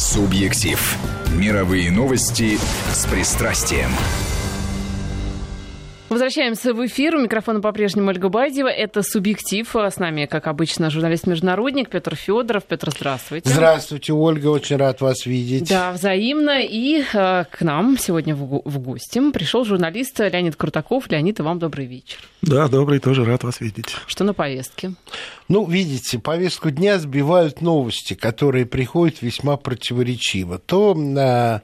Субъектив. Мировые новости с пристрастием. Возвращаемся в эфир. У микрофона по-прежнему Ольга Байдева. Это «Субъектив». С нами, как обычно, журналист-международник Петр Федоров. Петр, здравствуйте. Здравствуйте, Ольга. Очень рад вас видеть. Да, взаимно. И э, к нам сегодня в, в гости пришел журналист Леонид Крутаков. Леонид, и вам добрый вечер. Да, добрый, тоже рад вас видеть. Что на повестке? Ну, видите, повестку дня сбивают новости, которые приходят весьма противоречиво. То на а,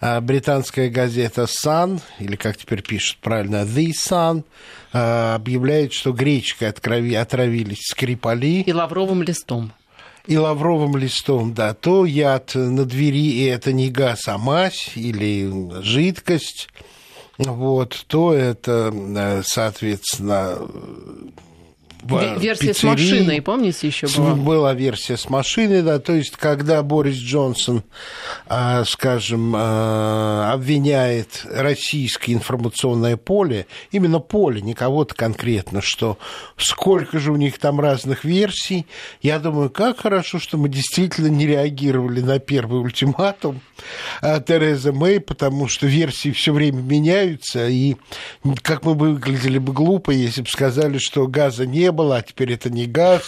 британская газета Sun, или как теперь пишут правильно, The Sun, а, объявляет, что гречкой отрави, отравились Скрипали. И лавровым листом. И лавровым листом, да. То яд на двери, и это не газ, а мазь или жидкость. Вот, то это, э, соответственно, Версия пиццерии. с машиной, помните, еще была? Была версия с машиной, да, то есть, когда Борис Джонсон, а, скажем, а, обвиняет российское информационное поле, именно поле, не кого-то конкретно, что сколько же у них там разных версий, я думаю, как хорошо, что мы действительно не реагировали на первый ультиматум а, Терезы Мэй, потому что версии все время меняются, и как мы бы выглядели бы глупо, если бы сказали, что газа не было, а теперь это не газ,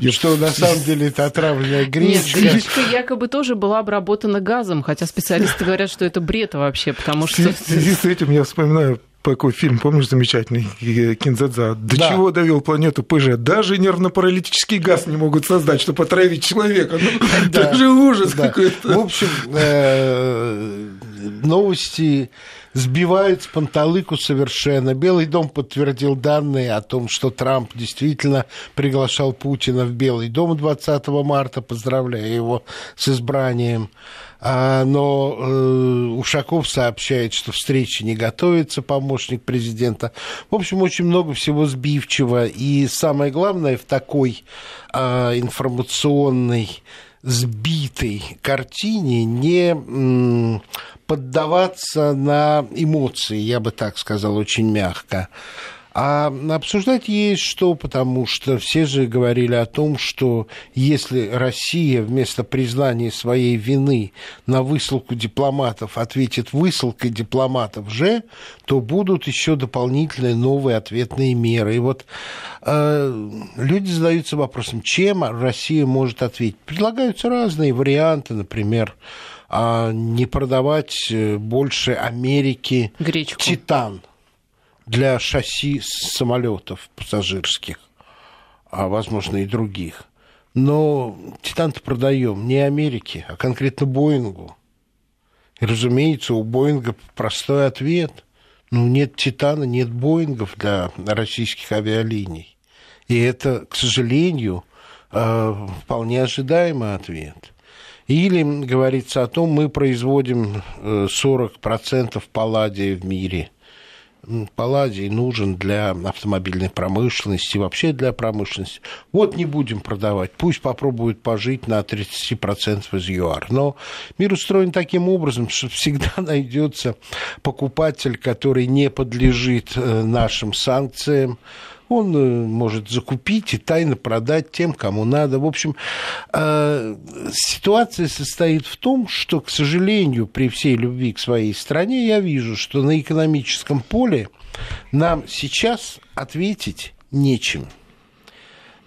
и что на самом деле это отравленная гречка. Нет, гречка якобы тоже была обработана газом, хотя специалисты говорят, что это бред вообще, потому что... В связи с этим я вспоминаю такой фильм, помнишь, замечательный, Кинзадза. До да. чего довел планету ПЖ? Даже нервно-паралитический газ не могут создать, чтобы отравить человека. Ну, да. Это же ужас да. какой-то. В общем, э, новости сбивают с панталыку совершенно. Белый дом подтвердил данные о том, что Трамп действительно приглашал Путина в Белый дом 20 марта, поздравляя его с избранием. А, но э, Ушаков сообщает, что встречи не готовится, помощник президента. В общем, очень много всего сбивчивого. И самое главное в такой а, информационной сбитой картине не поддаваться на эмоции, я бы так сказал, очень мягко. А обсуждать есть что, потому что все же говорили о том, что если Россия вместо признания своей вины на высылку дипломатов ответит высылкой дипломатов же, то будут еще дополнительные новые ответные меры. И вот э, люди задаются вопросом, чем Россия может ответить. Предлагаются разные варианты, например, а не продавать э, больше Америки Гречку. титан для шасси самолетов пассажирских, а возможно и других. Но титан-то продаем не Америке, а конкретно Боингу. И, разумеется, у Боинга простой ответ. Ну, нет Титана, нет Боингов для российских авиалиний. И это, к сожалению, э, вполне ожидаемый ответ. Или говорится о том, мы производим 40% э, палладия в мире. Палладий нужен для автомобильной промышленности, вообще для промышленности. Вот не будем продавать, пусть попробуют пожить на 30% из ЮАР. Но мир устроен таким образом, что всегда найдется покупатель, который не подлежит э, нашим санкциям, он э, может закупить и тайно продать тем, кому надо. В общем, э, ситуация состоит в том, что, к сожалению, при всей любви к своей стране, я вижу, что на экономическом поле нам сейчас ответить нечем.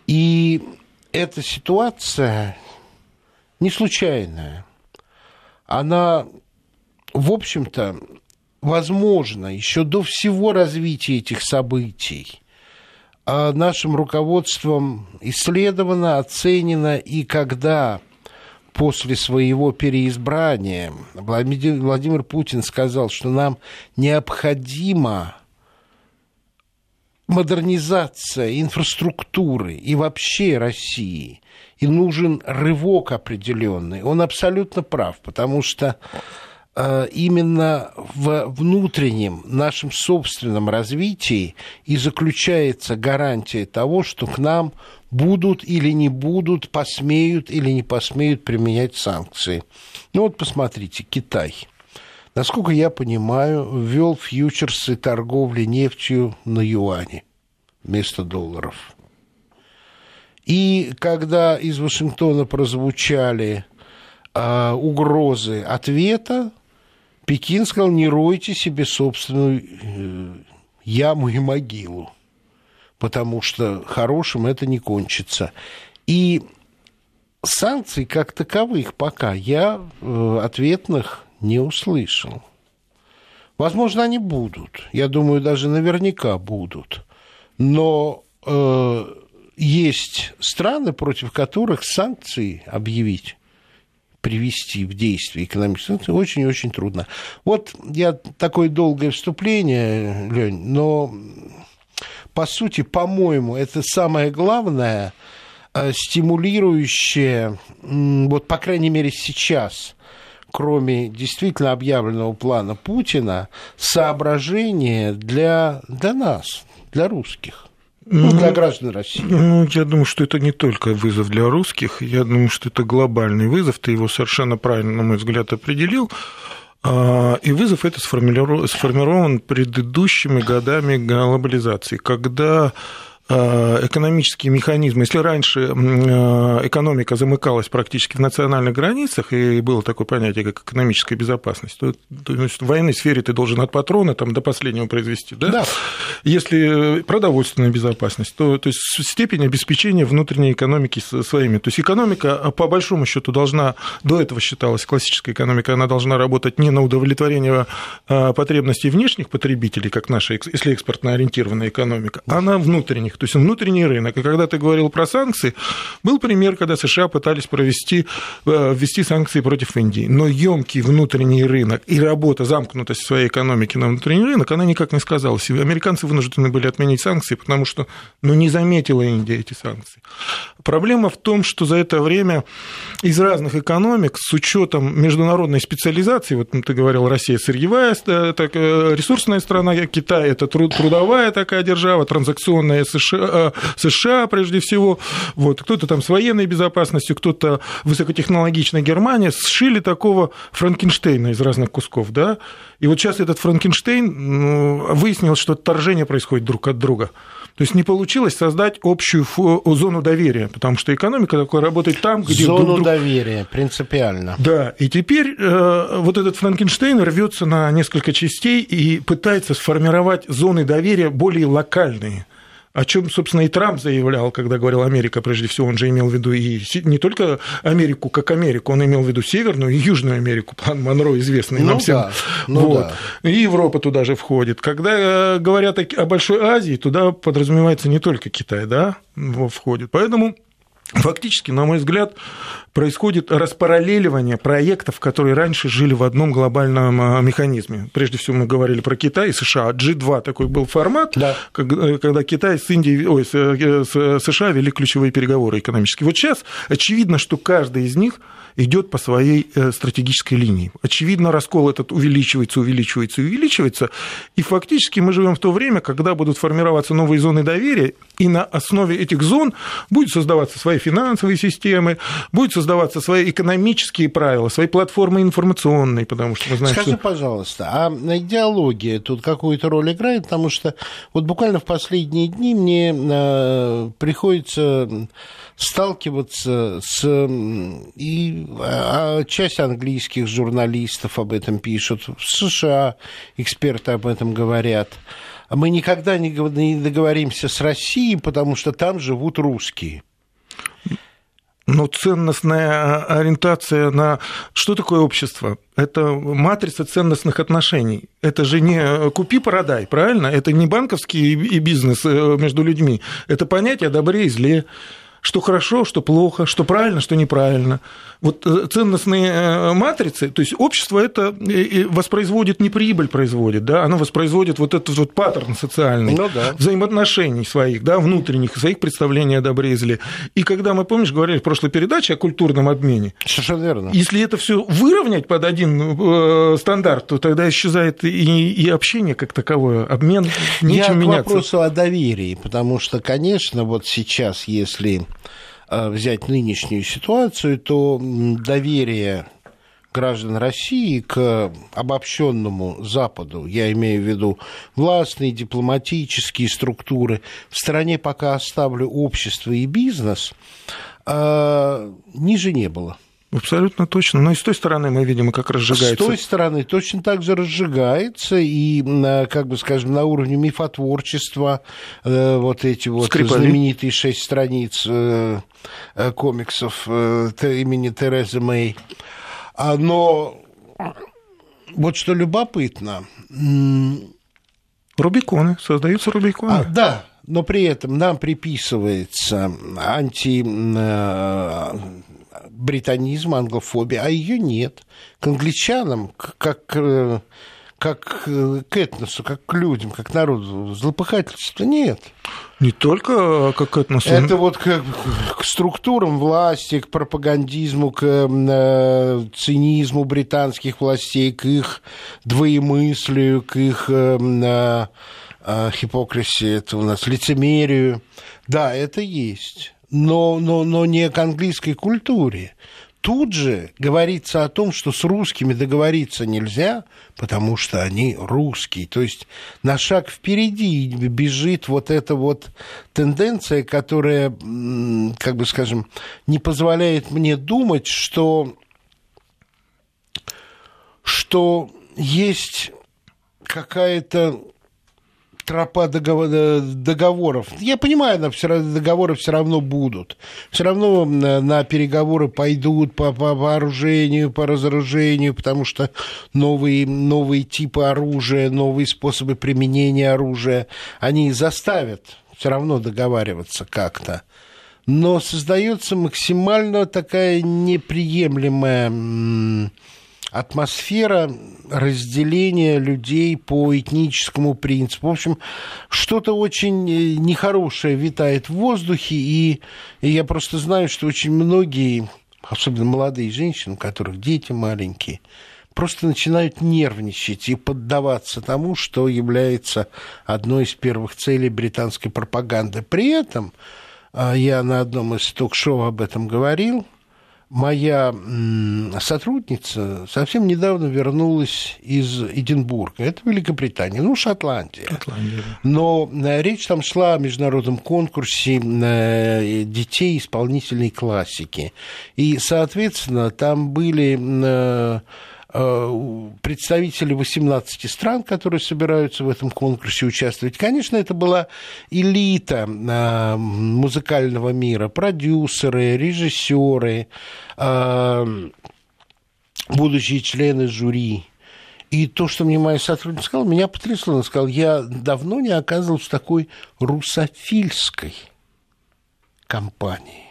И эта ситуация не случайная. Она, в общем-то, возможно, еще до всего развития этих событий – нашим руководством исследовано, оценено, и когда после своего переизбрания Владимир, Путин сказал, что нам необходима модернизация инфраструктуры и вообще России, и нужен рывок определенный, он абсолютно прав, потому что именно в внутреннем нашем собственном развитии и заключается гарантия того, что к нам будут или не будут, посмеют или не посмеют применять санкции. Ну вот посмотрите, Китай. Насколько я понимаю, ввел фьючерсы торговли нефтью на юане вместо долларов. И когда из Вашингтона прозвучали э, угрозы ответа, Пекин сказал, не ройте себе собственную э, яму и могилу, потому что хорошим это не кончится. И санкций как таковых пока я э, ответных не услышал. Возможно, они будут. Я думаю, даже наверняка будут. Но э, есть страны, против которых санкции объявить привести в действие экономические санкции очень очень трудно. Вот я такое долгое вступление, Лень, но по сути, по-моему, это самое главное, э, стимулирующее, вот по крайней мере сейчас, кроме действительно объявленного плана Путина, соображение для, для нас, для русских. Ну, для граждан России. Ну, я думаю, что это не только вызов для русских, я думаю, что это глобальный вызов, ты его совершенно правильно, на мой взгляд, определил. А, и вызов этот сформирован предыдущими годами глобализации, когда экономические механизмы. Если раньше э, экономика замыкалась практически в национальных границах, и было такое понятие, как экономическая безопасность, то, то есть в военной сфере ты должен от патрона там, до последнего произвести. Да? Да. Если продовольственная безопасность, то, то есть степень обеспечения внутренней экономики своими. То есть экономика, по большому счету, должна, до этого считалась классическая экономика, она должна работать не на удовлетворение э, потребностей внешних потребителей, как наша, если экспортно ориентированная экономика, а на внутренних то есть внутренний рынок. И когда ты говорил про санкции, был пример, когда США пытались провести, э, ввести санкции против Индии. Но емкий внутренний рынок и работа, замкнутость своей экономики на внутренний рынок, она никак не сказалась. И американцы вынуждены были отменить санкции, потому что ну, не заметила Индия эти санкции. Проблема в том, что за это время из разных экономик с учетом международной специализации, вот ты говорил, Россия сырьевая, так, э, ресурсная страна, Китай это трудовая такая держава, транзакционная США, э, США прежде всего, вот, кто-то там с военной безопасностью, кто-то высокотехнологичная Германия, сшили такого Франкенштейна из разных кусков, да, и вот сейчас этот Франкенштейн ну, выяснил, что отторжение происходит друг от друга. То есть не получилось создать общую зону доверия, потому что экономика такой работает там, где... Зону друг... доверия, принципиально. Да, и теперь э, вот этот Франкенштейн рвется на несколько частей и пытается сформировать зоны доверия более локальные о чем, собственно, и Трамп заявлял, когда говорил Америка, прежде всего, он же имел в виду и не только Америку как Америку, он имел в виду Северную и Южную Америку, план Монро известный ну, нам всем. Да, ну вот. да. И Европа туда же входит. Когда э, говорят о Большой Азии, туда подразумевается не только Китай, да, входит. Поэтому Фактически, на мой взгляд, происходит распараллеливание проектов, которые раньше жили в одном глобальном а, механизме. Прежде всего мы говорили про Китай и США. G2 такой был формат, да. Э, когда Китай с, Индией, ой, с э, США вели ключевые переговоры экономические. Вот сейчас очевидно, что каждый из них идет по своей э, стратегической линии. Очевидно, раскол этот увеличивается, увеличивается, увеличивается. И фактически мы живем в то время, когда будут формироваться новые зоны доверия, и на основе этих зон будут создаваться свои финансовые системы, будут создаваться свои экономические правила, свои платформы информационные, потому что мы знаем, Скажи, что... пожалуйста, а идеология тут какую-то роль играет? Потому что вот буквально в последние дни мне э, приходится сталкиваться с... И а, часть английских журналистов об этом пишут, в США эксперты об этом говорят. Мы никогда не договоримся с Россией, потому что там живут русские. Но ценностная ориентация на... Что такое общество? Это матрица ценностных отношений. Это же не купи-продай, правильно? Это не банковский и бизнес э, между людьми. Это понятие о добре и зле что хорошо, что плохо, что правильно, что неправильно. Вот э, ценностные э, матрицы, то есть общество это э, воспроизводит, не прибыль производит, да, оно воспроизводит вот этот вот паттерн социальный ну, да. взаимоотношений своих, да, внутренних, своих представлений о добре и зле. И когда мы, помнишь, говорили в прошлой передаче о культурном обмене, Совершенно верно. если это все выровнять под один стандарт, то тогда исчезает и, и общение как таковое, обмен, нечем Я меняться. к вопросу о доверии, потому что, конечно, вот сейчас, если взять нынешнюю ситуацию, то доверие граждан России к обобщенному Западу, я имею в виду властные, дипломатические структуры, в стране пока оставлю общество и бизнес, э, ниже не было. Абсолютно точно. Но и с той стороны мы видим, как разжигается. С той стороны точно так же разжигается, и, как бы скажем, на уровне мифотворчества э, вот эти вот Скрипали. знаменитые шесть страниц э, э, комиксов имени Терезы Мэй. А, но вот что любопытно. Рубиконы, создаются рубиконы. А, да, но при этом нам приписывается анти британизм, англофобия, а ее нет. К англичанам, как, как к этносу, как к людям, как к народу, злопыхательства нет. Не только как к этносу. Это вот к, к структурам власти, к пропагандизму, к э, цинизму британских властей, к их двоемыслию, к их э, э, это у нас лицемерию. Да, это есть но, но, но не к английской культуре. Тут же говорится о том, что с русскими договориться нельзя, потому что они русские. То есть на шаг впереди бежит вот эта вот тенденция, которая, как бы скажем, не позволяет мне думать, что, что есть какая-то тропа договоров. Я понимаю, договоры все равно будут. Все равно на переговоры пойдут по, по вооружению, по разоружению, потому что новые, новые типы оружия, новые способы применения оружия, они заставят все равно договариваться как-то. Но создается максимально такая неприемлемая атмосфера разделения людей по этническому принципу. В общем, что-то очень э, нехорошее витает в воздухе, и, и я просто знаю, что очень многие, особенно молодые женщины, у которых дети маленькие, просто начинают нервничать и поддаваться тому, что является одной из первых целей британской пропаганды. При этом а, я на одном из ток-шоу об этом говорил – моя сотрудница совсем недавно вернулась из Эдинбурга. Это Великобритания, ну, Шотландия. Шотландия Но э, речь там шла о международном конкурсе э, детей исполнительной классики. И, соответственно, там были э, представители 18 стран, которые собираются в этом конкурсе участвовать. Конечно, это была элита э, музыкального мира, продюсеры, режиссеры, э, будущие члены жюри. И то, что мне моя сотрудница сказала, меня потрясло. Она сказала, я давно не оказывался такой русофильской компании.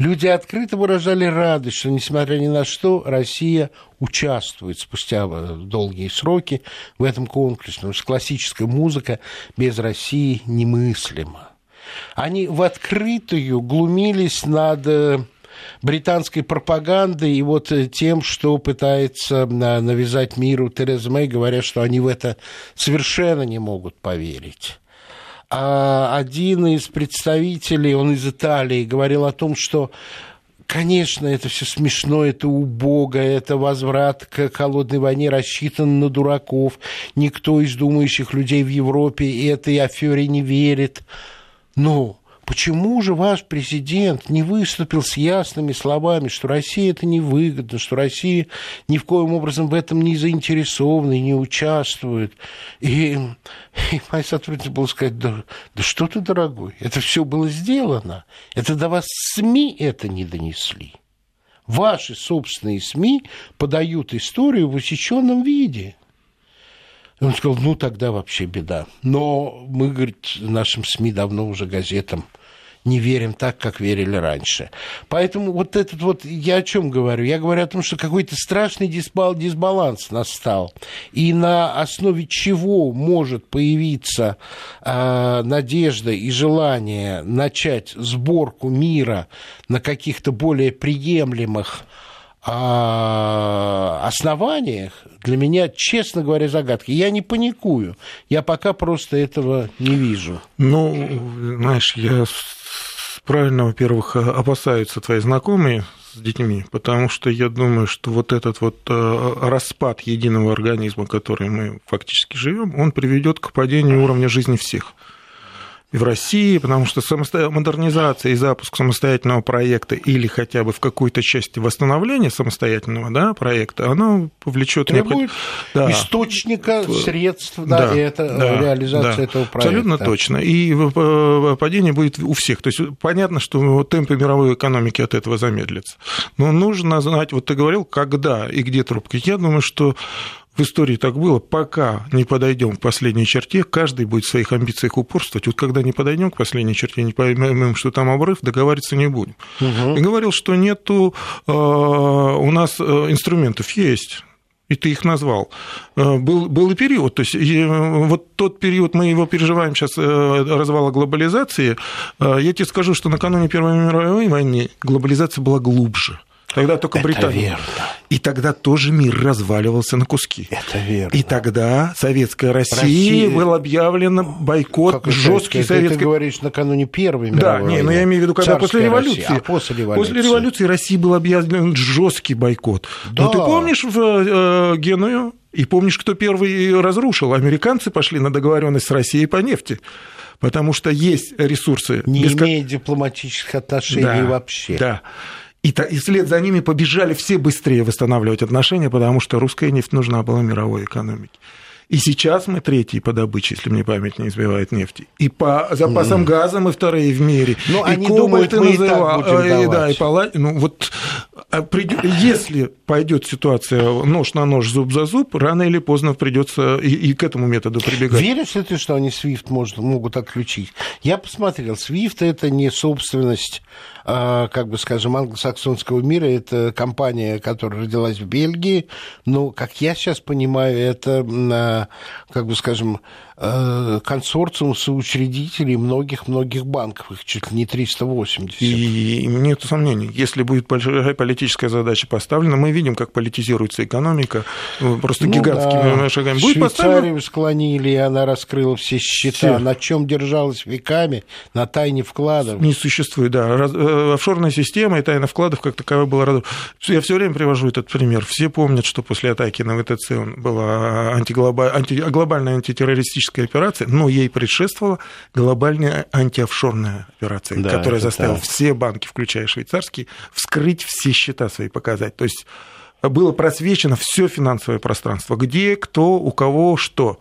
Люди открыто выражали радость, что, несмотря ни на что, Россия участвует спустя долгие сроки в этом конкурсе, потому что классическая музыка без России немыслима. Они в открытую глумились над э, британской пропагандой и вот э, тем, что пытается навязать миру Тереза Мэй, говоря, что они в это совершенно не могут поверить один из представителей, он из Италии, говорил о том, что Конечно, это все смешно, это убого, это возврат к холодной войне рассчитан на дураков. Никто из думающих людей в Европе этой афере не верит. Но Почему же ваш президент не выступил с ясными словами, что Россия это невыгодно, что Россия ни в коем образом в этом не заинтересована и не участвует? И, и моя сотрудница была сказать, да, да что ты, дорогой, это все было сделано. Это до вас СМИ это не донесли. Ваши собственные СМИ подают историю в усеченном виде. И он сказал, ну тогда вообще беда. Но мы, говорит, нашим СМИ давно уже газетам не верим так, как верили раньше. Поэтому вот этот вот, я о чем говорю? Я говорю о том, что какой-то страшный дисбал, дисбаланс настал. И на основе чего может появиться э, надежда и желание начать сборку мира на каких-то более приемлемых а, основаниях для меня, честно говоря, загадки. Я не паникую, я пока просто этого не вижу. Ну, знаешь, я правильно, во-первых, опасаются твои знакомые с детьми, потому что я думаю, что вот этот вот э, распад единого организма, который мы фактически живем, он приведет к падению уровня жизни всех. И в России, потому что модернизация и запуск самостоятельного проекта или хотя бы в какой-то части восстановления самостоятельного да, проекта, оно повлечет требует да. источника средств, да, да, и это да, реализация да, этого проекта. Абсолютно точно. И падение будет у всех. То есть понятно, что темпы мировой экономики от этого замедлятся. Но нужно знать, вот ты говорил, когда и где трубки. Я думаю, что в истории так было, пока не подойдем к последней черте, каждый будет в своих амбициях упорствовать. Вот когда не подойдем к последней черте, не поймем, что там обрыв, договариваться не будем. Угу. И говорил, что нету э, у нас э, инструментов, есть и ты их назвал. Э, был, был и период, то есть вот тот период, мы его переживаем сейчас, развала глобализации, я тебе скажу, что накануне Первой мировой войны глобализация была глубже. Тогда только Это Британия. Верно. И тогда тоже мир разваливался на куски. Это верно. И тогда советская Россия, Россия... был объявлен бойкот как жесткий советский. Ты говоришь накануне Первой мировой Да, не, но я имею в виду, когда после революции. Россия, а после революции. После революции России был объявлен жесткий бойкот. Да. Но ты помнишь в э, Геную и помнишь, кто первый разрушил? Американцы пошли на договоренность с Россией по нефти потому что есть ресурсы. Не без... имея дипломатических отношений да, вообще. Да. И, и вслед за ними побежали все быстрее восстанавливать отношения, потому что русская нефть нужна была мировой экономике. И сейчас мы третьи по добыче, если мне память не избивает нефти. И по запасам mm. газа мы вторые в мире. Ну, они думают, мы называл, и так будем и, да, и пала... ну, вот, а если пойдет ситуация нож на нож, зуб за зуб, рано или поздно придется и, и к этому методу прибегать. Веришь ли ты, что они SWIFT может, могут отключить? Я посмотрел, SWIFT это не собственность как бы скажем, англосаксонского мира. Это компания, которая родилась в Бельгии. Но, как я сейчас понимаю, это, а, как бы скажем, консорциум соучредителей многих-многих банков, их чуть ли не 380. И нет сомнений, если будет большая политическая задача поставлена, мы видим, как политизируется экономика э, просто ну, гигантскими да. шагами. Будет Швейцарию поставлена... склонили, и она раскрыла все счета, все. на чем держалась веками, на тайне вкладов. Не существует, да. Раз... Э, офшорная система и тайна вкладов как таковая была... Я все время привожу этот пример. Все помнят, что после атаки на ВТЦ была антиглоба... анти... глобальная антитеррористическая антитеррористическая операция, но ей предшествовала глобальная антиофшорная операция, да, которая заставила так. все банки, включая швейцарские, вскрыть все счета свои, показать. То есть было просвечено все финансовое пространство, где, кто, у кого, что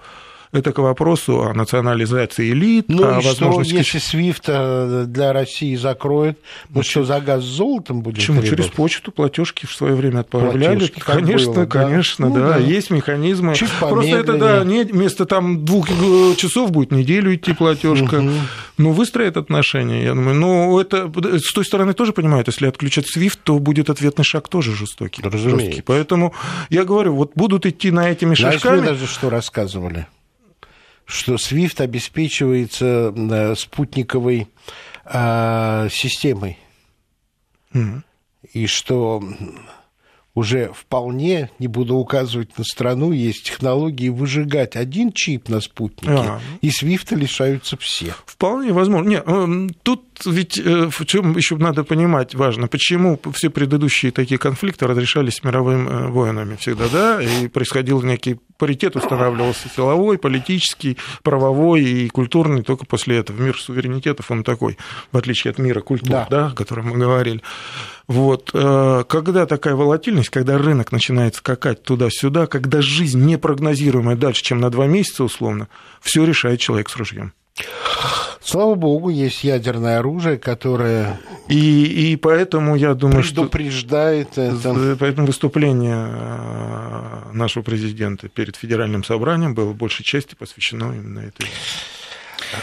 это к вопросу о национализации элит, ну, о и возможности... Что, если SWIFT э, для России закроет, мы что, за газ с золотом будем Почему? Требовать? Через почту платежки в свое время отправляли. Платежки, конечно, было, конечно, да, ну, да. есть механизмы. Чуть Просто это, да, не, вместо там двух э, часов будет неделю идти платежка. Угу. Ну, выстроят отношения, я думаю. Но это с той стороны тоже понимают, если отключат SWIFT, то будет ответный шаг тоже жестокий. Разумеется. Жесткий. Поэтому я говорю, вот будут идти на этими шажками. Знаешь, даже что рассказывали? Что SWIFT обеспечивается э, спутниковой э, системой. Mm-hmm. И что уже вполне, не буду указывать на страну, есть технологии выжигать один чип на спутнике, а. и свифта лишаются все. Вполне возможно. Нет, э, тут ведь э, в чем еще надо понимать важно, почему все предыдущие такие конфликты разрешались мировыми э, воинами всегда, да, и происходил некий паритет, устанавливался силовой, политический, правовой и культурный только после этого. Мир суверенитетов, он такой, в отличие от мира культур, да, да о котором мы говорили. Вот. Э, когда такая волатильность, когда рынок начинает скакать туда-сюда, когда жизнь непрогнозируемая дальше, чем на два месяца условно, все решает человек с ружьем. Слава богу, есть ядерное оружие, которое и, и поэтому я думаю, предупреждает что это. Поэтому выступление э, нашего президента перед федеральным собранием было большей части посвящено именно этой.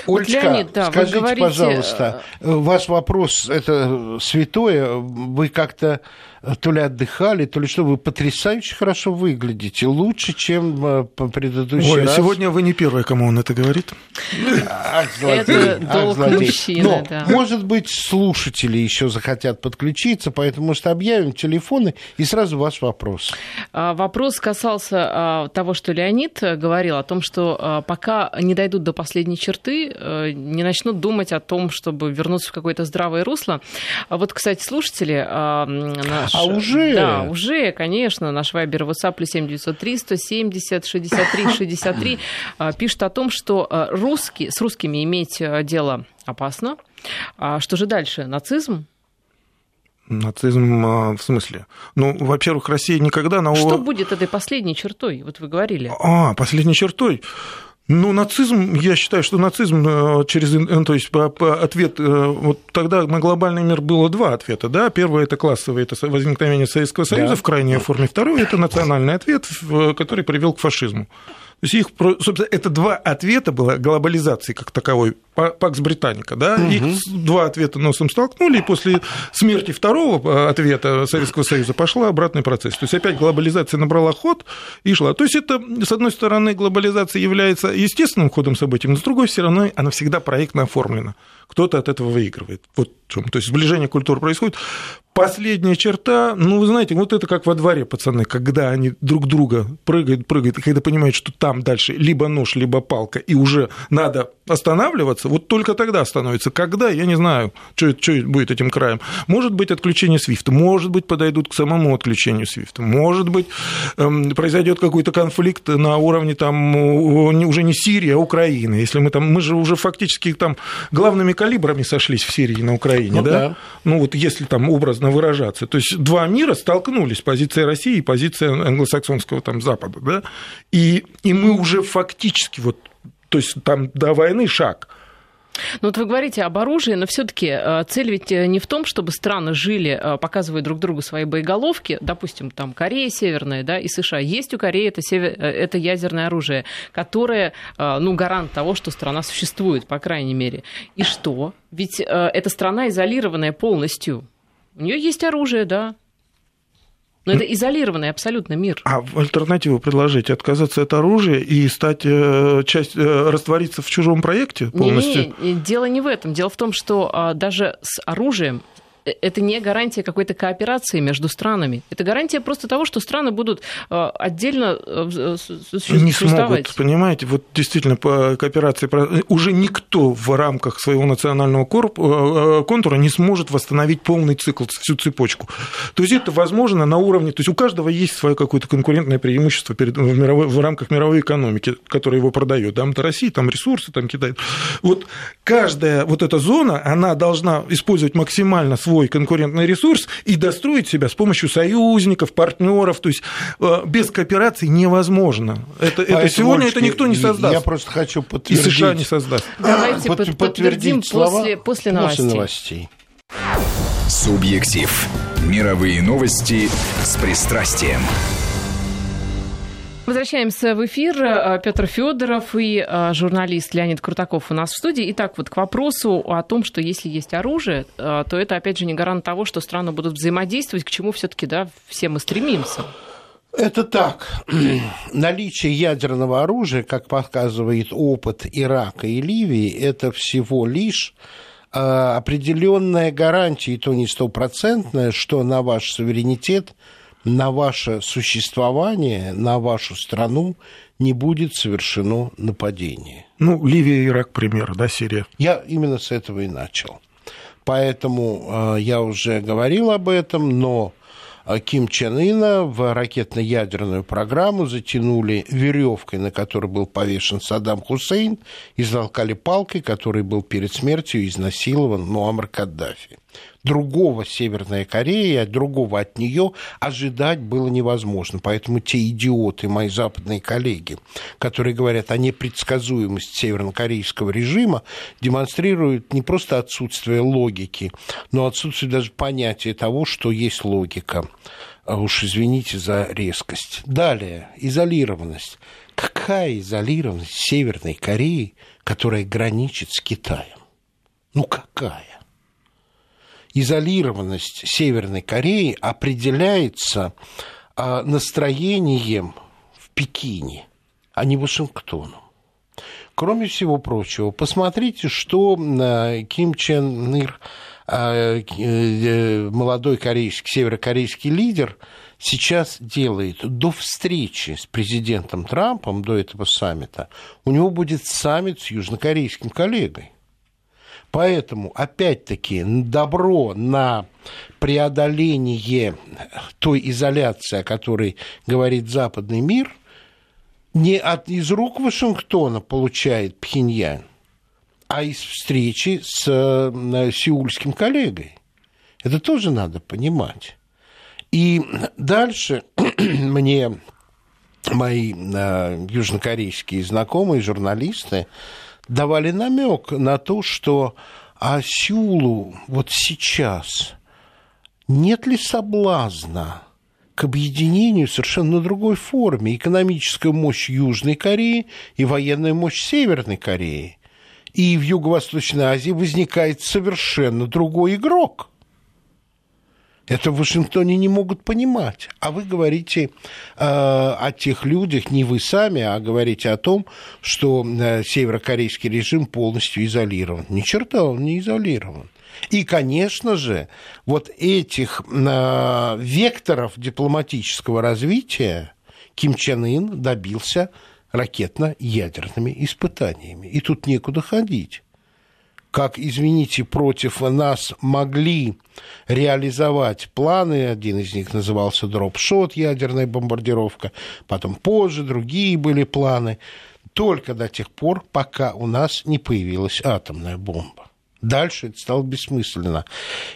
Ольга, Леонид, да, скажите, говорите... пожалуйста, э, ваш вопрос это святое. Вы как-то то ли отдыхали, то ли что, вы потрясающе хорошо выглядите, лучше, чем э, по предыдущий Ой, раз. сегодня вы не первая, кому он это говорит. Ах, это долг мужчины, Но, да. может быть, слушатели еще захотят подключиться, поэтому что объявим телефоны и сразу ваш вопрос. А, вопрос касался а, того, что Леонид говорил, о том, что а, пока не дойдут до последней черты, э, не начнут думать о том, чтобы вернуться в какое-то здравое русло. Вот, кстати, слушатели наш... А уже? Да, уже, конечно. Наш вайбер WhatsApp плюс 7903 170 63 63 пишет о том, что э, русские, с русскими иметь э, дело опасно. А что же дальше? Нацизм? Нацизм а, в смысле? Ну, во-первых, Россия никогда на... Что будет этой последней чертой? Вот вы говорили. А, последней чертой. Ну, нацизм, я считаю, что нацизм э, через, э, то есть по, по ответ, э, вот тогда на глобальный мир было два ответа, да, первый это классовый, это возникновение Советского Союза да. в крайней форме, второй это национальный ответ, который привел к фашизму. То есть их, собственно, это два ответа было глобализации как таковой, Пакс Британика, да, угу. их два ответа носом столкнули, и после смерти второго ответа Советского Союза пошла обратный процесс. То есть опять глобализация набрала ход и шла. То есть это, с одной стороны, глобализация является естественным ходом событий, но с другой стороны, она всегда проектно оформлена. Кто-то от этого выигрывает. Вот в чем. То есть сближение культур происходит. Последняя черта, ну, вы знаете, вот это как во дворе, пацаны, когда они друг друга прыгают, прыгают, и когда понимают, что там дальше либо нож, либо палка, и уже надо останавливаться, вот только тогда становится. Когда, я не знаю, что, что будет этим краем. Может быть, отключение свифта, может быть, подойдут к самому отключению свифта, может быть, эм, произойдет какой-то конфликт на уровне там уже не Сирии, а Украины. Если мы там, мы же уже фактически там главными калибрами сошлись в Сирии на Украине, ну, да? да? Ну вот если там образно выражаться. То есть два мира столкнулись, позиция России и позиция англосаксонского там Запада, да? И, и мы уже фактически вот то есть там до войны шаг. Ну вот вы говорите об оружии, но все-таки э, цель ведь э, не в том, чтобы страны жили, э, показывая друг другу свои боеголовки. Допустим, там Корея Северная да, и США. Есть у Кореи это, север... это ядерное оружие, которое ну, гарант того, что страна существует, по крайней мере. И что? Ведь эта страна изолированная полностью. У нее есть оружие, да, но это изолированный абсолютно мир. А альтернативу предложить? Отказаться от оружия и стать э, часть, э, раствориться в чужом проекте полностью? Не, не, дело не в этом. Дело в том, что а, даже с оружием Э, это не гарантия какой-то кооперации между странами. Это гарантия просто того, что страны будут э, отдельно э, существовать. Не смогут, понимаете, вот действительно по кооперации уже никто в рамках своего национального контура не сможет восстановить полный цикл, всю цепочку. То есть это возможно на уровне, то есть у каждого есть свое какое-то конкурентное преимущество перед, в, мировой, в рамках мировой экономики, которая его продает. Там то Россия, там ресурсы, там Китай. Вот каждая вот эта зона, она должна использовать максимально свой свой конкурентный ресурс и достроить себя с помощью союзников, партнеров. То есть э, без кооперации невозможно. Это, это сегодня это никто не создаст. Я просто хочу подтвердить. И США не создаст. Давайте под, подтвердим слова после, после новостей. После новостей. Субъектив. Мировые новости с пристрастием. Возвращаемся в эфир. Э, Петр Федоров и э, журналист Леонид Крутаков у нас в студии. Итак, вот к вопросу о том, что если есть оружие, э, то это, опять же, не гарант того, что страны будут взаимодействовать, к чему все-таки да, все мы стремимся. Это так. Наличие ядерного оружия, как показывает опыт Ирака и Ливии, это всего лишь определенная гарантия, и то не стопроцентная, что на ваш суверенитет на ваше существование, на вашу страну не будет совершено нападение. Ну, Ливия, Ирак, пример, да, Сирия? Я именно с этого и начал. Поэтому э, я уже говорил об этом, но э, Ким Чен Ына в ракетно-ядерную программу затянули веревкой, на которой был повешен Саддам Хусейн, и залкали палкой, который был перед смертью изнасилован Муаммар Каддафи другого Северная Корея, другого от нее ожидать было невозможно. Поэтому те идиоты, мои западные коллеги, которые говорят о непредсказуемости севернокорейского режима, демонстрируют не просто отсутствие логики, но отсутствие даже понятия того, что есть логика. А уж извините за резкость. Далее, изолированность. Какая изолированность Северной Кореи, которая граничит с Китаем? Ну какая? Изолированность Северной Кореи определяется а, настроением в Пекине, а не Вашингтону. Кроме всего прочего, посмотрите, что а, Ким Чен Ир, а, э, молодой корейский, северокорейский лидер, сейчас делает до встречи с президентом Трампом, до этого саммита, у него будет саммит с южнокорейским коллегой. Поэтому, опять-таки, добро на преодоление той изоляции, о которой говорит западный мир, не от, из рук Вашингтона получает Пхеньян, а из встречи с э, сеульским коллегой. Это тоже надо понимать. И дальше мне мои э, южнокорейские знакомые, журналисты, давали намек на то, что а Сеулу вот сейчас нет ли соблазна к объединению совершенно на другой форме. Экономическая мощь Южной Кореи и военная мощь Северной Кореи. И в Юго-Восточной Азии возникает совершенно другой игрок – это в Вашингтоне не могут понимать. А вы говорите э, о тех людях, не вы сами, а говорите о том, что э, северокорейский режим полностью изолирован. Ни черта он не изолирован. И, конечно же, вот этих э, векторов дипломатического развития Ким Чен Ын добился ракетно-ядерными испытаниями. И тут некуда ходить как, извините, против нас могли реализовать планы. Один из них назывался дропшот, ядерная бомбардировка. Потом позже другие были планы. Только до тех пор, пока у нас не появилась атомная бомба. Дальше это стало бессмысленно.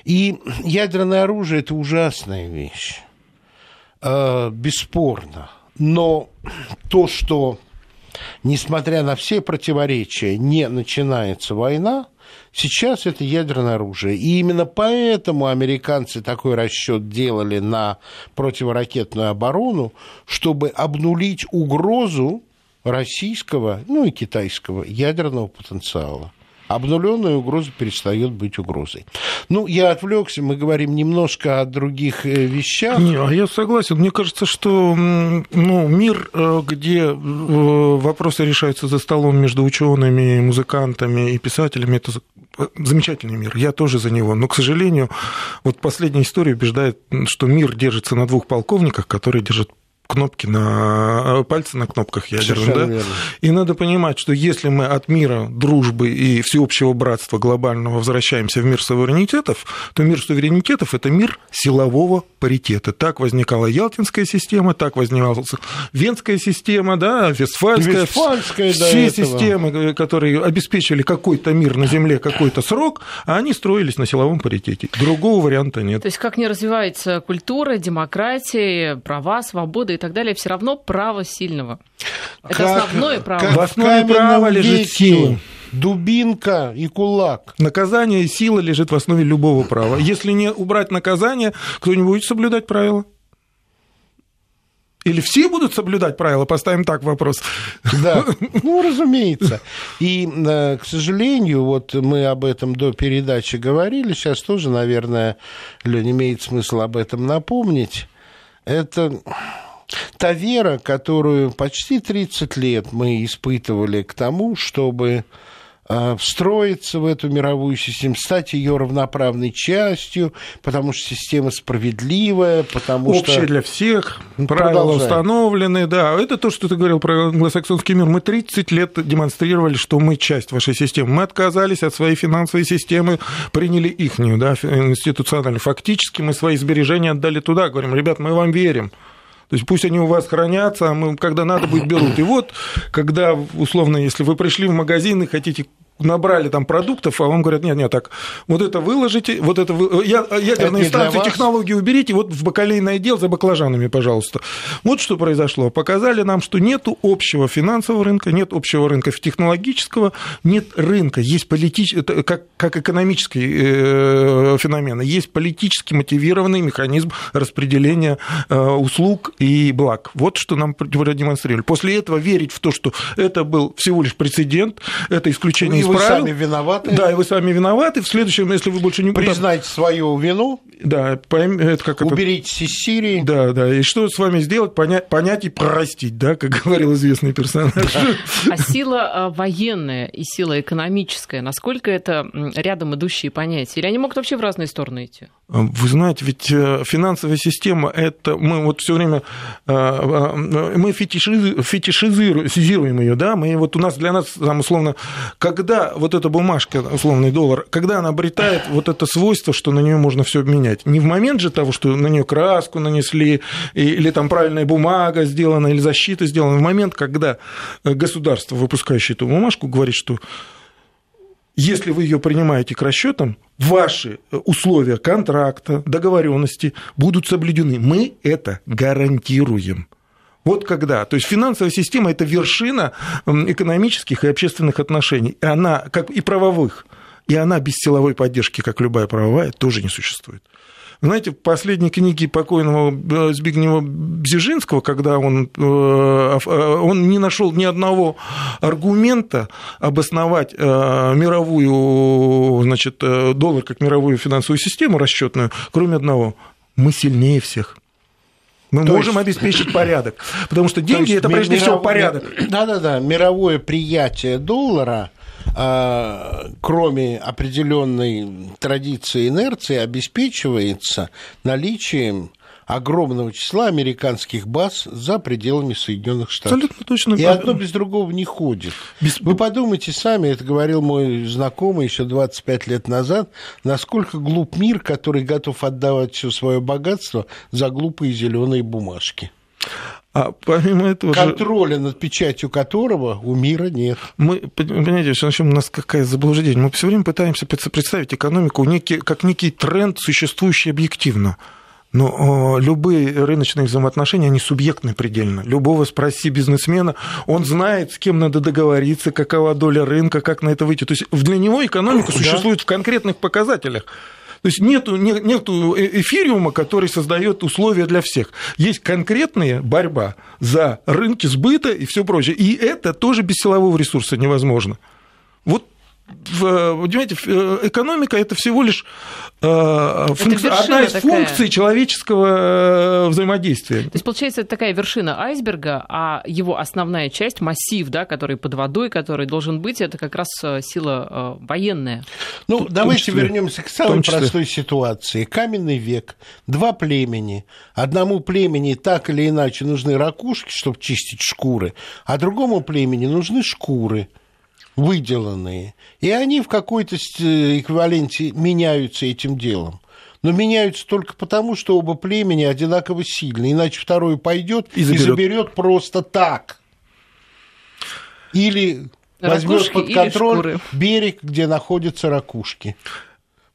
И ядерное оружие – это ужасная вещь. Э, бесспорно. Но то, что, несмотря на все противоречия, не начинается война – Сейчас это ядерное оружие. И именно поэтому американцы такой расчет делали на противоракетную оборону, чтобы обнулить угрозу российского, ну и китайского ядерного потенциала обнуленная угроза перестает быть угрозой. Ну, я отвлекся, мы говорим немножко о других э, вещах. Не, а я согласен. Мне кажется, что ну, мир, э, где э, вопросы решаются за столом между учеными, музыкантами и писателями, это замечательный мир, я тоже за него. Но, к сожалению, вот последняя история убеждает, что мир держится на двух полковниках, которые держат кнопки на э, пальцы на кнопках ядерных, да? Верно. И надо понимать, что если мы от мира дружбы и всеобщего братства глобального возвращаемся в мир суверенитетов, то мир суверенитетов это мир силового паритета. Так возникала Ялтинская система, так возникала Венская система, да, Вестфальская, Вестфальская все системы, э, которые обеспечивали какой-то мир на Земле, какой-то срок, а они строились на силовом паритете. Другого варианта нет. То есть как не развивается культура, демократия, права, свобода и так далее, все равно право сильного. Это как, основное право. Как в основе права лежит сила. Дубинка и кулак. Наказание и сила лежит в основе любого права. Если не убрать наказание, кто не будет соблюдать правила? Или все будут соблюдать правила? Поставим так вопрос. Да, ну, разумеется. И, э, к сожалению, вот мы об этом до передачи говорили, сейчас тоже, наверное, Лень, имеет смысл об этом напомнить. Это та вера, которую почти 30 лет мы испытывали к тому, чтобы а, встроиться в эту мировую систему, стать ее равноправной частью, потому что система справедливая, потому Общая что... для всех, правила установлены, да. Это то, что ты говорил про англосаксонский мир. Мы 30 лет демонстрировали, что мы часть вашей системы. Мы отказались от своей финансовой системы, приняли ихнюю, да, институциональную. Фактически мы свои сбережения отдали туда, говорим, ребят, мы вам верим. То есть пусть они у вас хранятся, а мы, когда надо будет, берут. И вот, когда, условно, если вы пришли в магазин и хотите набрали там продуктов, а вам говорят, нет, нет, так, вот это выложите, вот это вы, я, ядерные это станции, технологии уберите, вот в бакалейный отдел за баклажанами, пожалуйста. Вот что произошло. Показали нам, что нет общего финансового рынка, нет общего рынка технологического, нет рынка, есть политический, как, как экономический э, феномен, есть политически мотивированный механизм распределения э, услуг и благ. Вот что нам продемонстрировали. После этого верить в то, что это был всего лишь прецедент, это исключение вы правил. сами виноваты. Да, и вы сами виноваты. В следующем, если вы больше не... Признайте свою вину. Да, пойм... это как Уберитесь это... из Сирии. Да, да. И что с вами сделать? Понять, понять и простить, да, как говорил известный персонаж. А сила а, военная и сила экономическая, насколько это рядом идущие понятия? Или они могут вообще в разные стороны идти? Вы знаете, ведь э, финансовая система это мы вот все время э, э, мы фетишизируем ее, да, мы вот у нас для нас там условно, когда вот эта бумажка условный доллар, когда она обретает вот это свойство, что на нее можно все обменять, не в момент же того, что на нее краску нанесли или там правильная бумага сделана или защита сделана, в момент, когда государство, выпускающее эту бумажку, говорит, что если вы ее принимаете к расчетам, ваши условия контракта, договоренности будут соблюдены. Мы это гарантируем. Вот когда. То есть финансовая система – это вершина экономических и общественных отношений. И она, как и правовых. И она без силовой поддержки, как любая правовая, тоже не существует. Знаете, в последней книге покойного э, Збигнева Бзижинского, когда он, э, э, он не нашел ни одного аргумента обосновать мировую, значит, доллар как мировую финансовую систему расчетную, кроме одного. Мы сильнее всех. Мы То можем есть... обеспечить порядок. Потому что деньги это прежде миров... всего порядок. Да-да-да, мировое приятие доллара кроме определенной традиции инерции, обеспечивается наличием огромного числа американских баз за пределами Соединенных Штатов. Абсолютно точно. И одно без другого не ходит. Без... Вы подумайте сами, это говорил мой знакомый еще 25 лет назад, насколько глуп мир, который готов отдавать все свое богатство за глупые зеленые бумажки. А помимо этого Контроля же... над печатью которого у мира нет. Мы, понимаете, в у нас какая заблуждение. Мы все время пытаемся представить экономику некий, как некий тренд, существующий объективно. Но любые рыночные взаимоотношения, они субъектны предельно. Любого спроси бизнесмена, он знает, с кем надо договориться, какова доля рынка, как на это выйти. То есть для него экономика существует да. в конкретных показателях. То есть нету, нету э, эфириума, который создает условия для всех. Есть конкретная борьба за рынки сбыта и все прочее. И это тоже без силового ресурса невозможно. Вот понимаете, э, экономика это всего лишь э, функци... одна из такая. функций человеческого э, взаимодействия. То есть, получается, это такая вершина айсберга, а его основная часть, массив, да, который под водой, который должен быть, это как раз сила военная. Ну, Тут, давайте числе, вернемся к самой простой ситуации. Каменный век, два племени. Одному племени так или иначе нужны ракушки, чтобы чистить шкуры, а другому племени нужны шкуры выделанные, и они в какой-то эквиваленте меняются этим делом. Но меняются только потому, что оба племени одинаково сильны, иначе второй пойдет и заберет, и заберет просто так. Или возьмет под контроль берег, где находятся ракушки.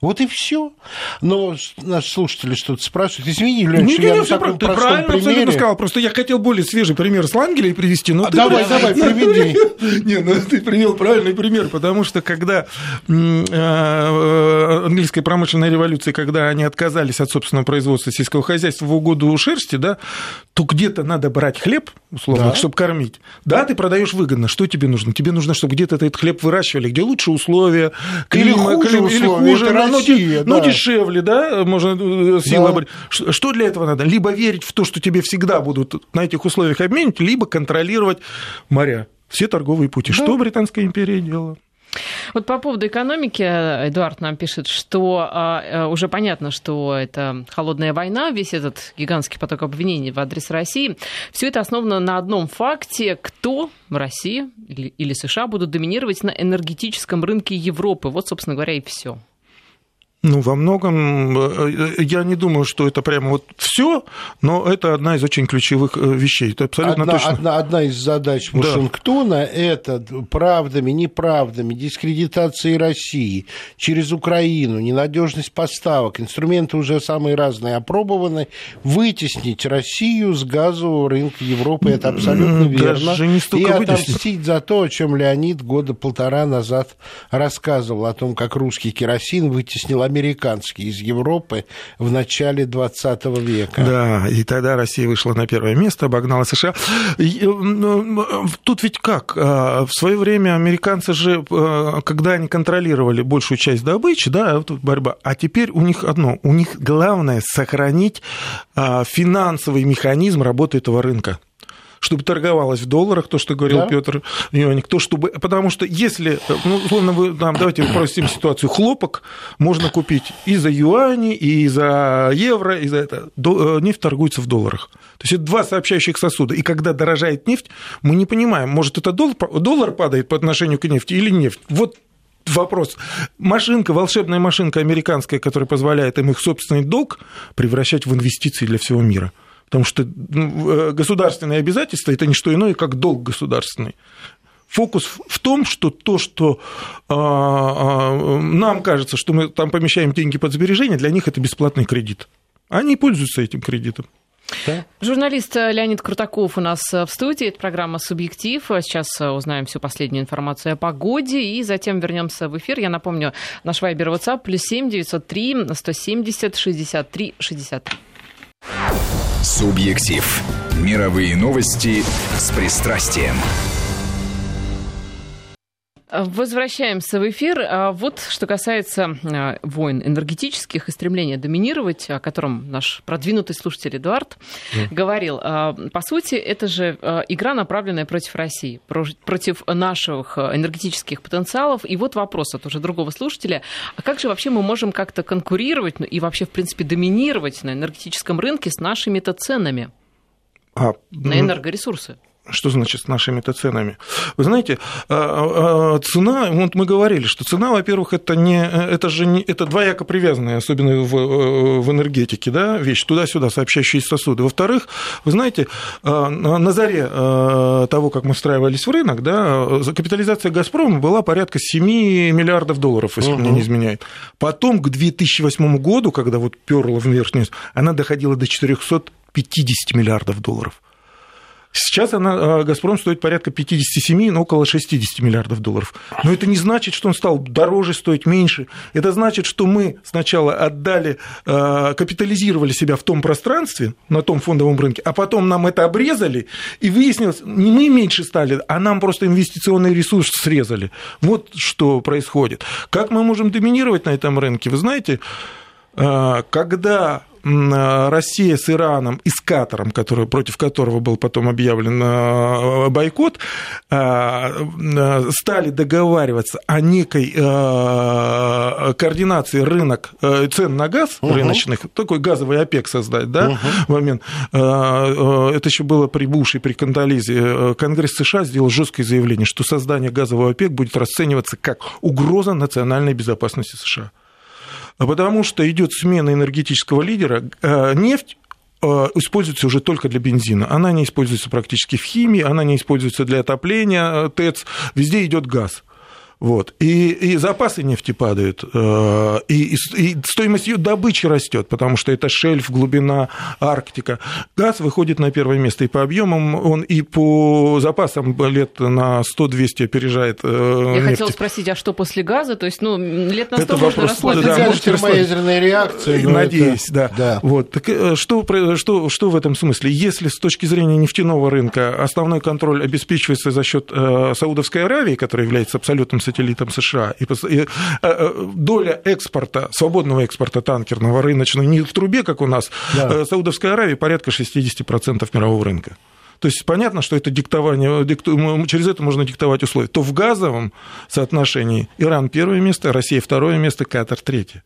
Вот и все. Но наши слушатели что-то спрашивают. Извини, Лёнь, что я на таком ты правильно примере... абсолютно сказал. Просто я хотел более свежий пример с Лангелей привести. Но а ты давай, давай, приведи. Не, ну ты привел правильный пример, потому что когда э, э, английская промышленная революция, когда они отказались от собственного производства сельского хозяйства в угоду шерсти, да, то где-то надо брать хлеб, условно, да. чтобы кормить. Да, ты продаешь выгодно. Что тебе нужно? Тебе нужно, чтобы где-то этот хлеб выращивали, где лучше условия, климат, или хуже, или хуже Россия, ну, да. ну, дешевле, да, можно э, сила да. Что для этого надо? Либо верить в то, что тебе всегда будут на этих условиях обменивать, либо контролировать моря, все торговые пути. Да. Что Британская империя делала? Вот по поводу экономики Эдуард нам пишет, что а, э, уже понятно, что это холодная война, весь этот гигантский поток обвинений в адрес России. Все это основано на одном факте, кто в России или, или США будут доминировать на энергетическом рынке Европы. Вот, собственно говоря, и все. Ну, во многом э, я не думаю, что это прямо вот все, но это одна из очень ключевых э, вещей. Это абсолютно одна, точно. Одна, одна из задач Вашингтона да. это правдами, неправдами, дискредитацией России через Украину, ненадежность поставок, инструменты уже самые разные опробованы, вытеснить Россию с газового рынка Европы. Это абсолютно верно. Даже не И отомстить вытеснить. за то, о чем Леонид года полтора назад рассказывал, о том, как русский керосин вытеснил американский из Европы в начале 20 века. Да, и тогда Россия вышла на первое место, обогнала США. Э, ну, тут ведь как? А, в свое время американцы же, э, когда они контролировали большую часть добычи, да, борьба, а теперь у них одно, у них главное сохранить а, финансовый механизм работы этого рынка чтобы торговалось в долларах, то, что говорил да? Петр Ионик, то, чтобы... Потому что если, ну, условно, вы, там, давайте упростим ситуацию, хлопок можно купить и за юани, и за евро, и за это. Э, нефть торгуется в долларах. То есть это два сообщающих сосуда. И когда дорожает нефть, мы не понимаем, может, это доллар, доллар падает по отношению к нефти или нефть. Вот вопрос. Машинка, волшебная машинка американская, которая позволяет им их собственный долг превращать в инвестиции для всего мира. Потому что ну, э, государственные обязательства – это не что иное, как долг государственный. Фокус в том, что то, что а, а, нам кажется, что мы там помещаем деньги под сбережения, для них это бесплатный кредит. Они пользуются этим кредитом. Да? Журналист Леонид Крутаков у нас в студии. Это программа «Субъектив». Сейчас узнаем всю последнюю информацию о погоде и затем вернемся в эфир. Я напомню, наш вайбер WhatsApp плюс семь девятьсот три сто семьдесят шестьдесят три шестьдесят три. Субъектив. Мировые новости с пристрастием. Возвращаемся в эфир. А вот что касается а, войн энергетических и стремления доминировать, о котором наш продвинутый слушатель Эдуард mm. говорил. А, по сути, это же игра, направленная против России, против наших энергетических потенциалов. И вот вопрос от уже другого слушателя. А как же вообще мы можем как-то конкурировать ну, и вообще, в принципе, доминировать на энергетическом рынке с нашими-то ценами а, на энергоресурсы? Что значит с нашими-то ценами? Вы знаете, а, а, цена, вот мы говорили, что цена, во-первых, это, не, это же не, это двояко привязанная, особенно в, э, в энергетике, да, вещь, туда-сюда сообщающиеся сосуды. Во-вторых, вы знаете, а, на заре того, как мы встраивались в рынок, да, капитализация «Газпрома» была порядка 7 миллиардов долларов, если угу. мне не изменяет. Потом к 2008 году, когда вот перла в верхнюю, она доходила до 450 миллиардов долларов. Сейчас она, а, «Газпром» стоит порядка 57, ну, около 60 миллиардов долларов. Но это не значит, что он стал дороже стоить, меньше. Это значит, что мы сначала отдали, а, капитализировали себя в том пространстве, на том фондовом рынке, а потом нам это обрезали, и выяснилось, не мы меньше стали, а нам просто инвестиционный ресурс срезали. Вот что происходит. Как мы можем доминировать на этом рынке? Вы знаете, а, когда Э, Россия с Ираном и с Катаром, который, против которого был потом объявлен э, бойкот, э, стали договариваться о некой координации рынок, цен на газ угу. рыночных, такой газовый ОПЕК создать, да, угу. момент. Это еще было при Буше, при Кандализе. Конгресс США сделал жесткое заявление, что создание газового ОПЕК будет расцениваться как угроза национальной безопасности США. Потому что идет смена энергетического лидера. Э, нефть э, используется уже только для бензина. Она не используется практически в химии, она не используется для отопления, э, ТЭЦ. Везде идет газ. Вот. И, и запасы нефти падают, э, и, и стоимость ее добычи растет, потому что это шельф, глубина, Арктика. Газ выходит на первое место и по объемам он и по запасам лет на 100-200 опережает э, Я нефть. хотела спросить, а что после газа? То есть, ну, лет на 100 это можно вопрос, Да, может, термоядерные реакции. Надеюсь, это... да. да. Вот. Так, э, что, что, что в этом смысле? Если с точки зрения нефтяного рынка основной контроль обеспечивается за счет Саудовской Аравии, которая является абсолютным сателлитом США. И, и э, э, доля экспорта, свободного экспорта танкерного, рыночного, не в трубе, как у нас, да. Э, Саудовской Аравии порядка 60% мирового рынка. То есть понятно, что это диктование, через это можно диктовать условия. То в газовом соотношении Иран первое место, Россия второе место, Катар третье.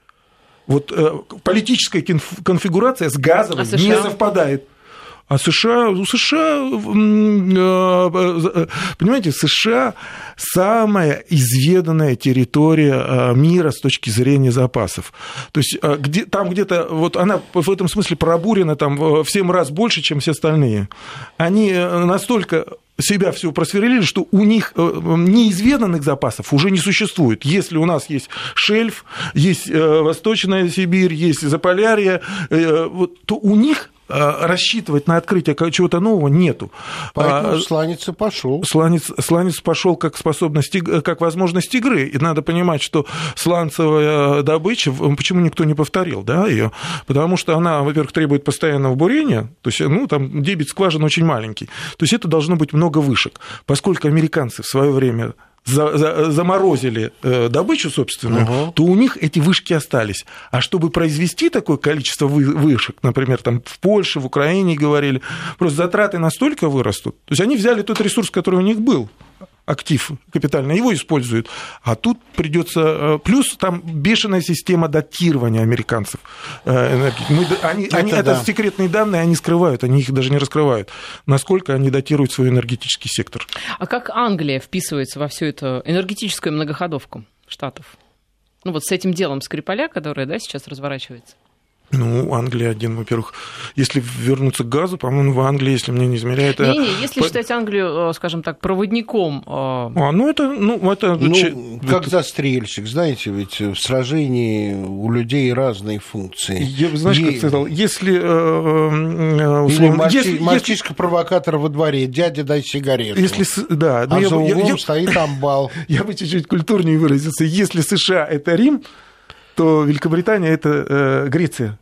Вот политическая конфигурация с газовым а не совпадает. А США, у США, э, понимаете, США самая изведанная территория э, мира с точки зрения запасов. То есть э, где, там где-то, вот она в этом смысле пробурена там в 7 раз больше, чем все остальные. Они настолько себя все просверлили, что у них неизведанных запасов уже не существует. Если у нас есть шельф, есть Восточная Сибирь, есть Заполярье, то у них Э, рассчитывать на открытие чего-то нового нету. Поэтому а, сланец и пошел. Сланец, сланец пошел как способность, как возможность игры. И надо понимать, что сланцевая добыча, почему никто не повторил да, ее? Потому что она, во-первых, требует постоянного бурения, то есть, ну, там дебит скважин очень маленький. То есть это должно быть много вышек. Поскольку американцы в свое время за, за, заморозили э, добычу собственную, угу. то у них эти вышки остались. А чтобы произвести такое количество вышек, например, там в Польше, в Украине говорили, просто затраты настолько вырастут. То есть они взяли тот ресурс, который у них был актив капитально, его используют. А тут придется... Э, плюс там бешеная система датирования американцев. Э, Мы, они, это, они, да. это секретные данные, они скрывают, они их даже не раскрывают. Насколько они датируют свой энергетический сектор. А как Англия вписывается во всю эту энергетическую многоходовку Штатов? Ну вот с этим делом Скрипаля, которое да, сейчас разворачивается. Ну, Англия один, во-первых. Если вернуться к газу, по-моему, в Англии, если мне не измеряет... Не-не, если по... считать Англию, э, скажем так, проводником... Э, а, ну, это... Ну, это... ну как это... застрельщик, знаете, ведь в сражении у людей разные функции. Я, знаешь, е... как сказал, если... Э, э условно, Или мальчи... если... мальчишка-провокатор во дворе, дядя, дай сигарету. Если... Да, а я, за углом я, стоит амбал. Я бы чуть-чуть культурнее выразился. Если США – это Рим, то Великобритания это э, Греция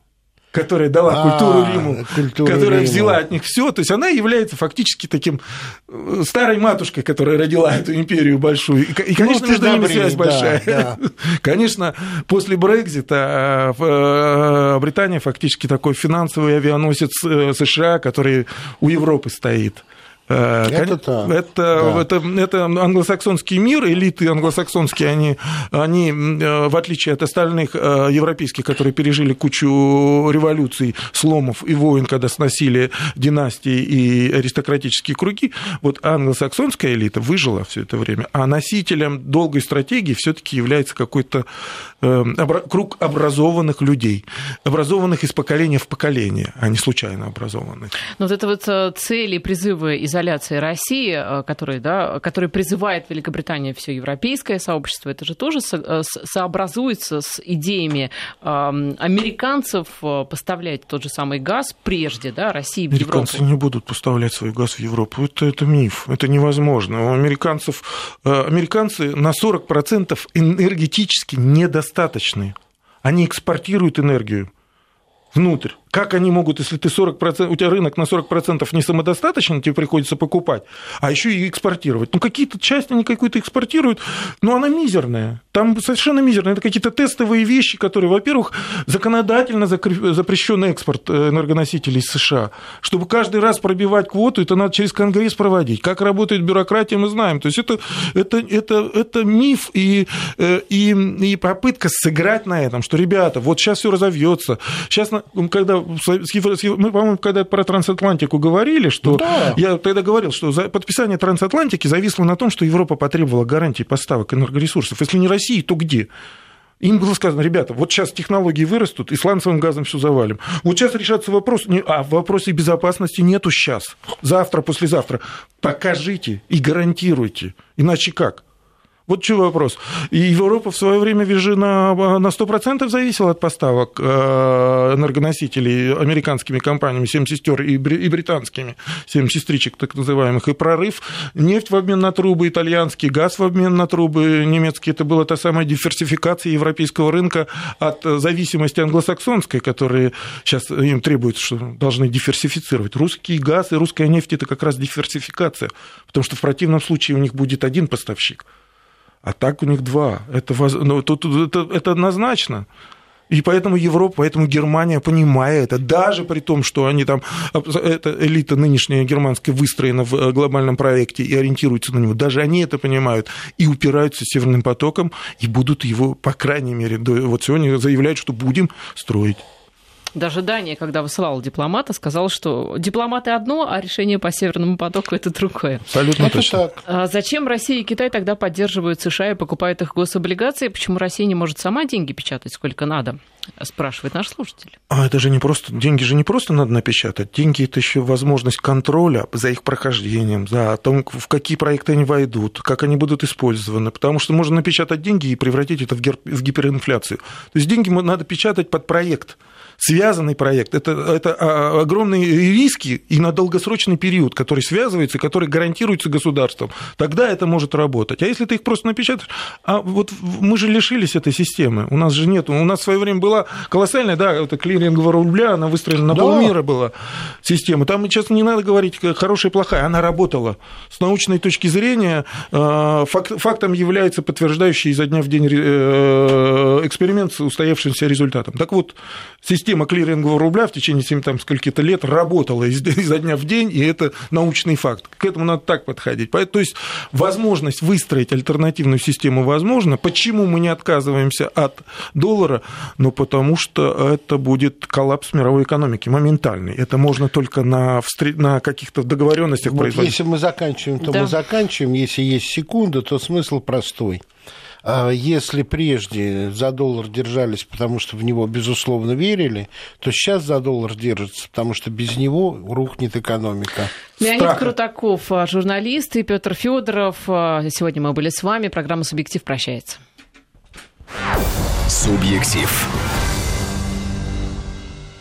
которая дала а, культуру Риму, культуру которая Рима. взяла от них все, то есть она является фактически таким э, старой матушкой, которая родила эту империю большую. И, и конечно, ну, между ними связь да, большая. Да. Конечно, после Брекзита э, Британия фактически такой финансовый авианосец США, который у Европы стоит. Э, это, это, да. это, это англосаксонский мир, элиты англосаксонские, они, они, э, в отличие от остальных э, европейских, которые пережили кучу революций, сломов и войн, когда сносили династии и аристократические круги, вот англосаксонская элита выжила все это время, а носителем долгой стратегии все-таки является какой-то круг образованных людей, образованных из поколения в поколение, а не случайно образованных. Но вот это вот цели, призывы из изоляции России, э, который, да, который призывает Великобритания все европейское сообщество, это же тоже э, сообразуется с идеями американцев э, поставлять тот же самый газ прежде, да, России в Европу. Американцы не будут поставлять свой газ в Европу. Это, это миф, это невозможно. У американцев, американцы на 40% энергетически недостаточны. Они экспортируют энергию внутрь. Как они могут, если ты 40%, у тебя рынок на 40% не самодостаточен, тебе приходится покупать, а еще и экспортировать. Ну, какие-то части они какую-то экспортируют, но она мизерная. Там совершенно мизерная. Это какие-то тестовые вещи, которые, во-первых, законодательно запрещен экспорт э, энергоносителей из США. Чтобы каждый раз пробивать квоту, это надо через Конгресс проводить. Как работает бюрократия, мы знаем. То есть это, это, это, это миф и, э, и, и попытка сыграть на этом, что, ребята, вот сейчас все разовьется. Сейчас, когда мы, по-моему, когда про трансатлантику говорили, что да. я тогда говорил, что подписание трансатлантики зависло на том, что Европа потребовала гарантии поставок энергоресурсов. Если не России, то где? Им было сказано, ребята, вот сейчас технологии вырастут, и сланцевым газом все завалим. Вот сейчас решается вопрос, а в вопросе безопасности нету сейчас, завтра, послезавтра. Покажите и гарантируйте, иначе как? Вот что вопрос. И Европа в свое время вижу на, на 100% зависела от поставок э, энергоносителей американскими компаниями, 7 сестер и британскими, 7 сестричек так называемых, и прорыв. Нефть в обмен на трубы итальянский, газ в обмен на трубы немецкие. Это была та самая диверсификация европейского рынка от зависимости англосаксонской, которые сейчас им требуют, что должны диверсифицировать. Русский газ и русская нефть – это как раз диверсификация, потому что в противном случае у них будет один поставщик – а так у них два. Это, ну, тут, это, это однозначно. И поэтому Европа, поэтому Германия понимает это, даже при том, что они там, эта элита нынешняя германская выстроена в э, глобальном проекте и ориентируется на него, даже они это понимают и упираются Северным потоком и будут его, по крайней мере, вот сегодня заявляют, что будем строить. Даже Дания, когда высылала дипломата, сказала, что дипломаты одно, а решение по Северному потоку это другое. Абсолютно это точно. Так. А зачем Россия и Китай тогда поддерживают США и покупают их гособлигации? Почему Россия не может сама деньги печатать сколько надо? Спрашивает наш слушатель. А это же не просто, деньги же не просто надо напечатать. Деньги это еще возможность контроля за их прохождением, за том, в какие проекты они войдут, как они будут использованы. Потому что можно напечатать деньги и превратить это в гиперинфляцию. То есть деньги надо печатать под проект связанный проект, это, это а, огромные риски и на долгосрочный период, который связывается, который гарантируется государством, тогда это может работать. А если ты их просто напечатаешь, а вот мы же лишились этой системы, у нас же нет, у нас в свое время была колоссальная, да, это клирингового рубля, она выстроена на да. полмира была система. Там сейчас не надо говорить, хорошая и плохая, она работала. С научной точки зрения а, фактом является подтверждающий изо дня в день э, эксперимент с устоявшимся результатом. Так вот, система клирингового рубля в течение там, скольких-то лет работала изо дня в день, и это научный факт. К этому надо так подходить. То есть возможность выстроить альтернативную систему возможна. Почему мы не отказываемся от доллара? Ну, потому что это будет коллапс мировой экономики моментальный. Это можно только на, на каких-то договоренностях вот производить. Если мы заканчиваем, то да. мы заканчиваем. Если есть секунда, то смысл простой. А если прежде за доллар держались, потому что в него, безусловно, верили, то сейчас за доллар держатся, потому что без него рухнет экономика. Леонид Страха. Крутаков, а, журналист, и Петр Федоров. А, сегодня мы были с вами. Программа «Субъектив» прощается. Субъектив.